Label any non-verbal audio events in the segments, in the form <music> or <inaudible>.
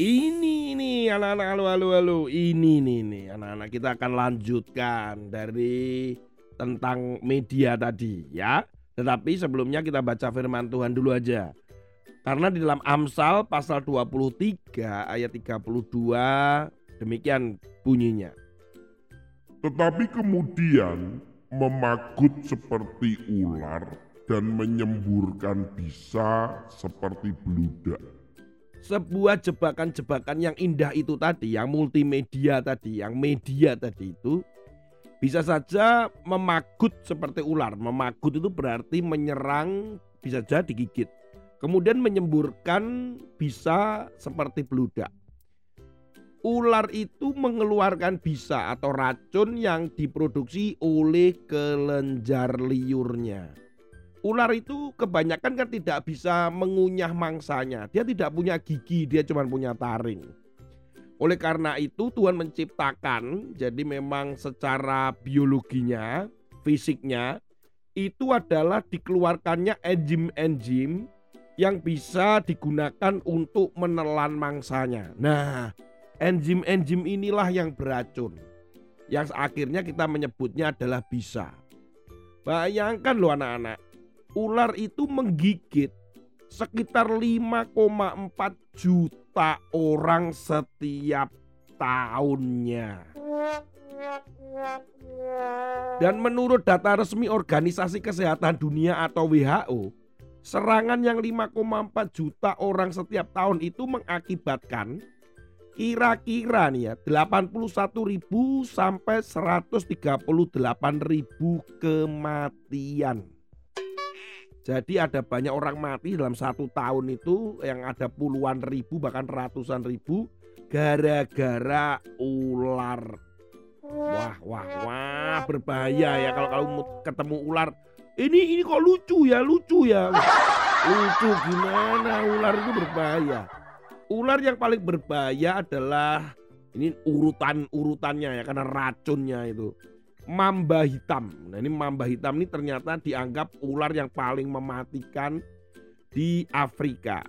Ini nih anak-anak halo halo halo. Ini nih nih anak-anak kita akan lanjutkan dari tentang media tadi ya. Tetapi sebelumnya kita baca firman Tuhan dulu aja. Karena di dalam Amsal pasal 23 ayat 32 demikian bunyinya. Tetapi kemudian memagut seperti ular dan menyemburkan bisa seperti beludak. Sebuah jebakan-jebakan yang indah itu tadi, yang multimedia tadi, yang media tadi itu bisa saja memagut seperti ular. Memagut itu berarti menyerang, bisa saja digigit. Kemudian menyemburkan bisa seperti beludak. Ular itu mengeluarkan bisa atau racun yang diproduksi oleh kelenjar liurnya. Ular itu kebanyakan kan tidak bisa mengunyah mangsanya. Dia tidak punya gigi, dia cuma punya taring. Oleh karena itu Tuhan menciptakan jadi memang secara biologinya, fisiknya itu adalah dikeluarkannya enzim-enzim yang bisa digunakan untuk menelan mangsanya. Nah, enzim-enzim inilah yang beracun. Yang akhirnya kita menyebutnya adalah bisa. Bayangkan loh anak-anak, ular itu menggigit sekitar 5,4 juta orang setiap tahunnya. Dan menurut data resmi Organisasi Kesehatan Dunia atau WHO, serangan yang 5,4 juta orang setiap tahun itu mengakibatkan kira-kira nih ya 81.000 sampai 138.000 kematian. Jadi ada banyak orang mati dalam satu tahun itu yang ada puluhan ribu bahkan ratusan ribu gara-gara ular. Wah wah wah berbahaya ya kalau kalau ketemu ular. Ini ini kok lucu ya lucu ya. <laughs> Lucu gimana ular itu berbahaya. Ular yang paling berbahaya adalah ini urutan-urutannya ya karena racunnya itu. Mamba hitam. Nah ini mamba hitam ini ternyata dianggap ular yang paling mematikan di Afrika.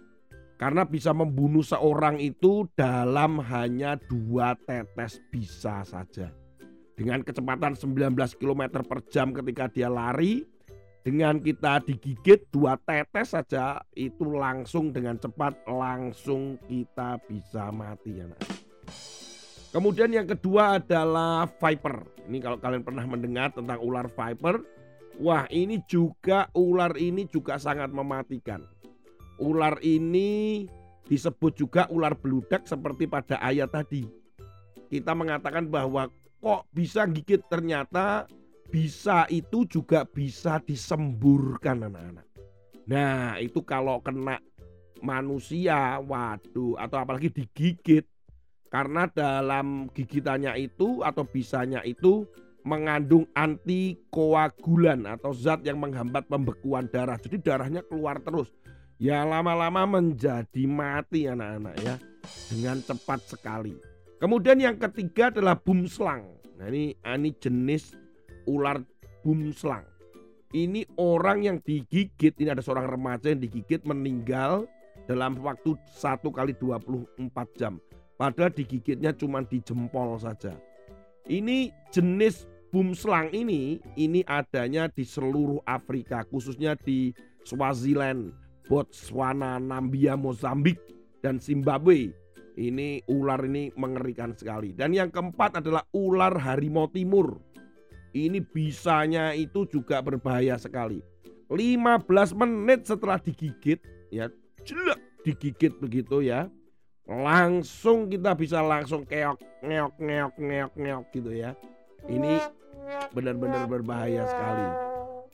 Karena bisa membunuh seorang itu dalam hanya dua tetes bisa saja. Dengan kecepatan 19 km per jam ketika dia lari, dengan kita digigit dua tetes saja itu langsung dengan cepat langsung kita bisa mati ya. Kemudian yang kedua adalah viper. Ini kalau kalian pernah mendengar tentang ular viper, wah ini juga ular ini juga sangat mematikan. Ular ini disebut juga ular beludak seperti pada ayat tadi. Kita mengatakan bahwa kok bisa gigit ternyata bisa itu juga bisa disemburkan anak-anak. Nah itu kalau kena manusia, waduh atau apalagi digigit karena dalam gigitannya itu atau bisanya itu mengandung antikoagulan atau zat yang menghambat pembekuan darah. Jadi darahnya keluar terus. Ya lama-lama menjadi mati anak-anak ya dengan cepat sekali. Kemudian yang ketiga adalah bumslang. Nah ini, ini jenis ular bumslang. Ini orang yang digigit, ini ada seorang remaja yang digigit meninggal dalam waktu satu kali 24 jam. Padahal digigitnya cuma di jempol saja. Ini jenis bumslang ini, ini adanya di seluruh Afrika, khususnya di Swaziland, Botswana, Nambia, Mozambik, dan Zimbabwe. Ini ular ini mengerikan sekali. Dan yang keempat adalah ular harimau timur. Ini bisanya itu juga berbahaya sekali. 15 menit setelah digigit ya, jelek digigit begitu ya. Langsung kita bisa langsung keok ngeok ngeok ngeok ngeok gitu ya. Ini benar-benar berbahaya sekali.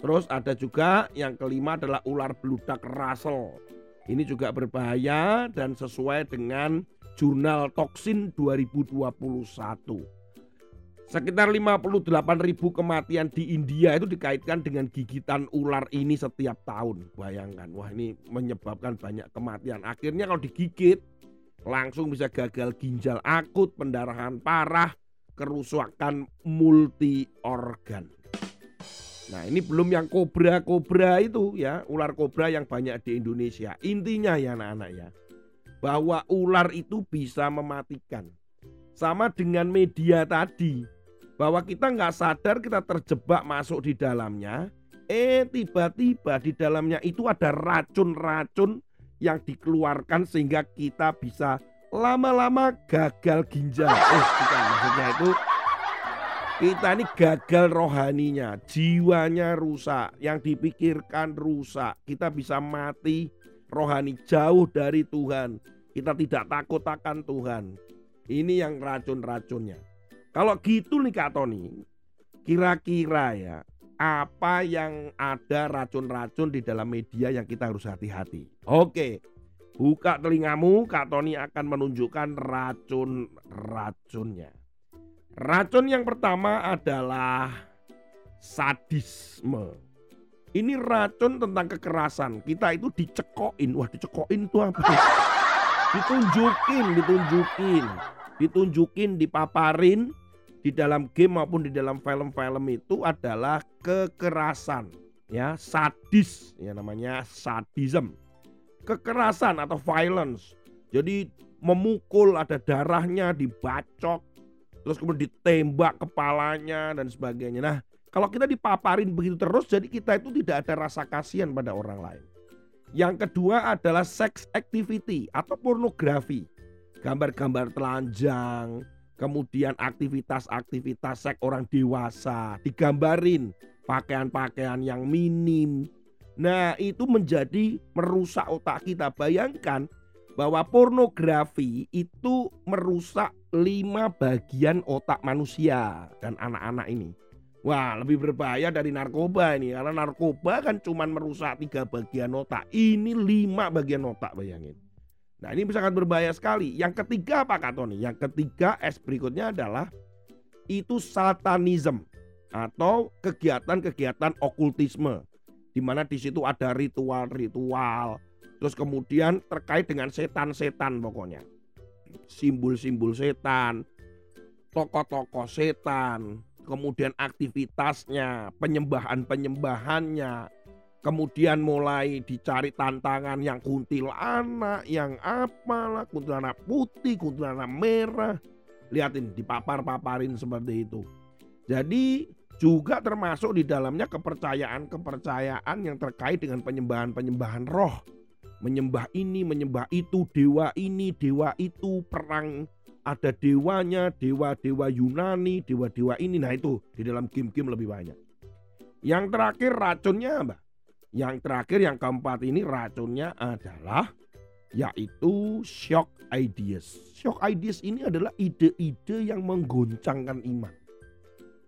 Terus ada juga yang kelima adalah ular beludak Russell. Ini juga berbahaya dan sesuai dengan jurnal toksin 2021. Sekitar 58 ribu kematian di India itu dikaitkan dengan gigitan ular ini setiap tahun. Bayangkan, wah ini menyebabkan banyak kematian. Akhirnya kalau digigit langsung bisa gagal ginjal akut, pendarahan parah, kerusakan multi organ. Nah ini belum yang kobra-kobra itu ya, ular kobra yang banyak di Indonesia. Intinya ya anak-anak ya, bahwa ular itu bisa mematikan. Sama dengan media tadi, bahwa kita nggak sadar kita terjebak masuk di dalamnya, eh tiba-tiba di dalamnya itu ada racun-racun yang dikeluarkan sehingga kita bisa lama-lama gagal ginjal. Eh, bukan maksudnya itu kita ini gagal rohaninya, jiwanya rusak, yang dipikirkan rusak. Kita bisa mati rohani jauh dari Tuhan. Kita tidak takut akan Tuhan. Ini yang racun-racunnya. Kalau gitu nih Kak Tony, kira-kira ya apa yang ada racun-racun di dalam media yang kita harus hati-hati. Oke, buka telingamu, Kak Tony akan menunjukkan racun-racunnya. Racun yang pertama adalah sadisme. Ini racun tentang kekerasan. Kita itu dicekokin. Wah, dicekokin itu apa? <laughs> Ditunjukin, ditunjukin. Ditunjukin, dipaparin di dalam game maupun di dalam film-film itu adalah kekerasan. Ya, sadis ya namanya sadism. Kekerasan atau violence. Jadi memukul ada darahnya, dibacok, terus kemudian ditembak kepalanya dan sebagainya. Nah, kalau kita dipaparin begitu terus, jadi kita itu tidak ada rasa kasihan pada orang lain. Yang kedua adalah sex activity atau pornografi. Gambar-gambar telanjang, kemudian aktivitas-aktivitas seks orang dewasa, digambarin pakaian-pakaian yang minim. Nah, itu menjadi merusak otak kita. Bayangkan bahwa pornografi itu merusak lima bagian otak manusia dan anak-anak ini. Wah lebih berbahaya dari narkoba ini karena narkoba kan cuma merusak tiga bagian otak. Ini lima bagian otak bayangin. Nah ini sangat berbahaya sekali. Yang ketiga apa Kak Tony? Yang ketiga S berikutnya adalah itu satanism atau kegiatan-kegiatan okultisme di mana di situ ada ritual-ritual, Terus kemudian terkait dengan setan-setan pokoknya. Simbol-simbol setan, tokoh-tokoh setan, kemudian aktivitasnya, penyembahan-penyembahannya, kemudian mulai dicari tantangan yang kuntilanak, yang apalah, kuntilanak putih, kuntilanak merah. Lihatin, dipapar-paparin seperti itu. Jadi juga termasuk di dalamnya kepercayaan-kepercayaan yang terkait dengan penyembahan-penyembahan roh menyembah ini, menyembah itu, dewa ini, dewa itu, perang ada dewanya, dewa-dewa Yunani, dewa-dewa ini. Nah itu di dalam game-game lebih banyak. Yang terakhir racunnya apa? Yang terakhir yang keempat ini racunnya adalah yaitu shock ideas. Shock ideas ini adalah ide-ide yang menggoncangkan iman.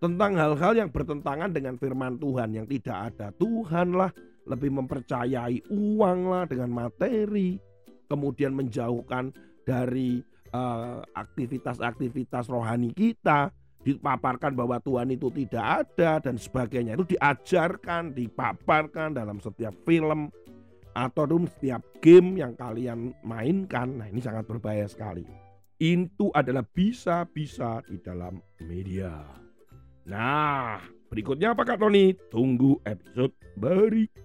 Tentang hal-hal yang bertentangan dengan firman Tuhan yang tidak ada Tuhan lah, lebih mempercayai uang lah dengan materi, kemudian menjauhkan dari uh, aktivitas-aktivitas rohani kita, dipaparkan bahwa Tuhan itu tidak ada dan sebagainya itu diajarkan, dipaparkan dalam setiap film atau dalam setiap game yang kalian mainkan. Nah, ini sangat berbahaya sekali. Itu adalah bisa-bisa di dalam media. Nah, berikutnya apa Kak Tony? Tunggu episode berikutnya.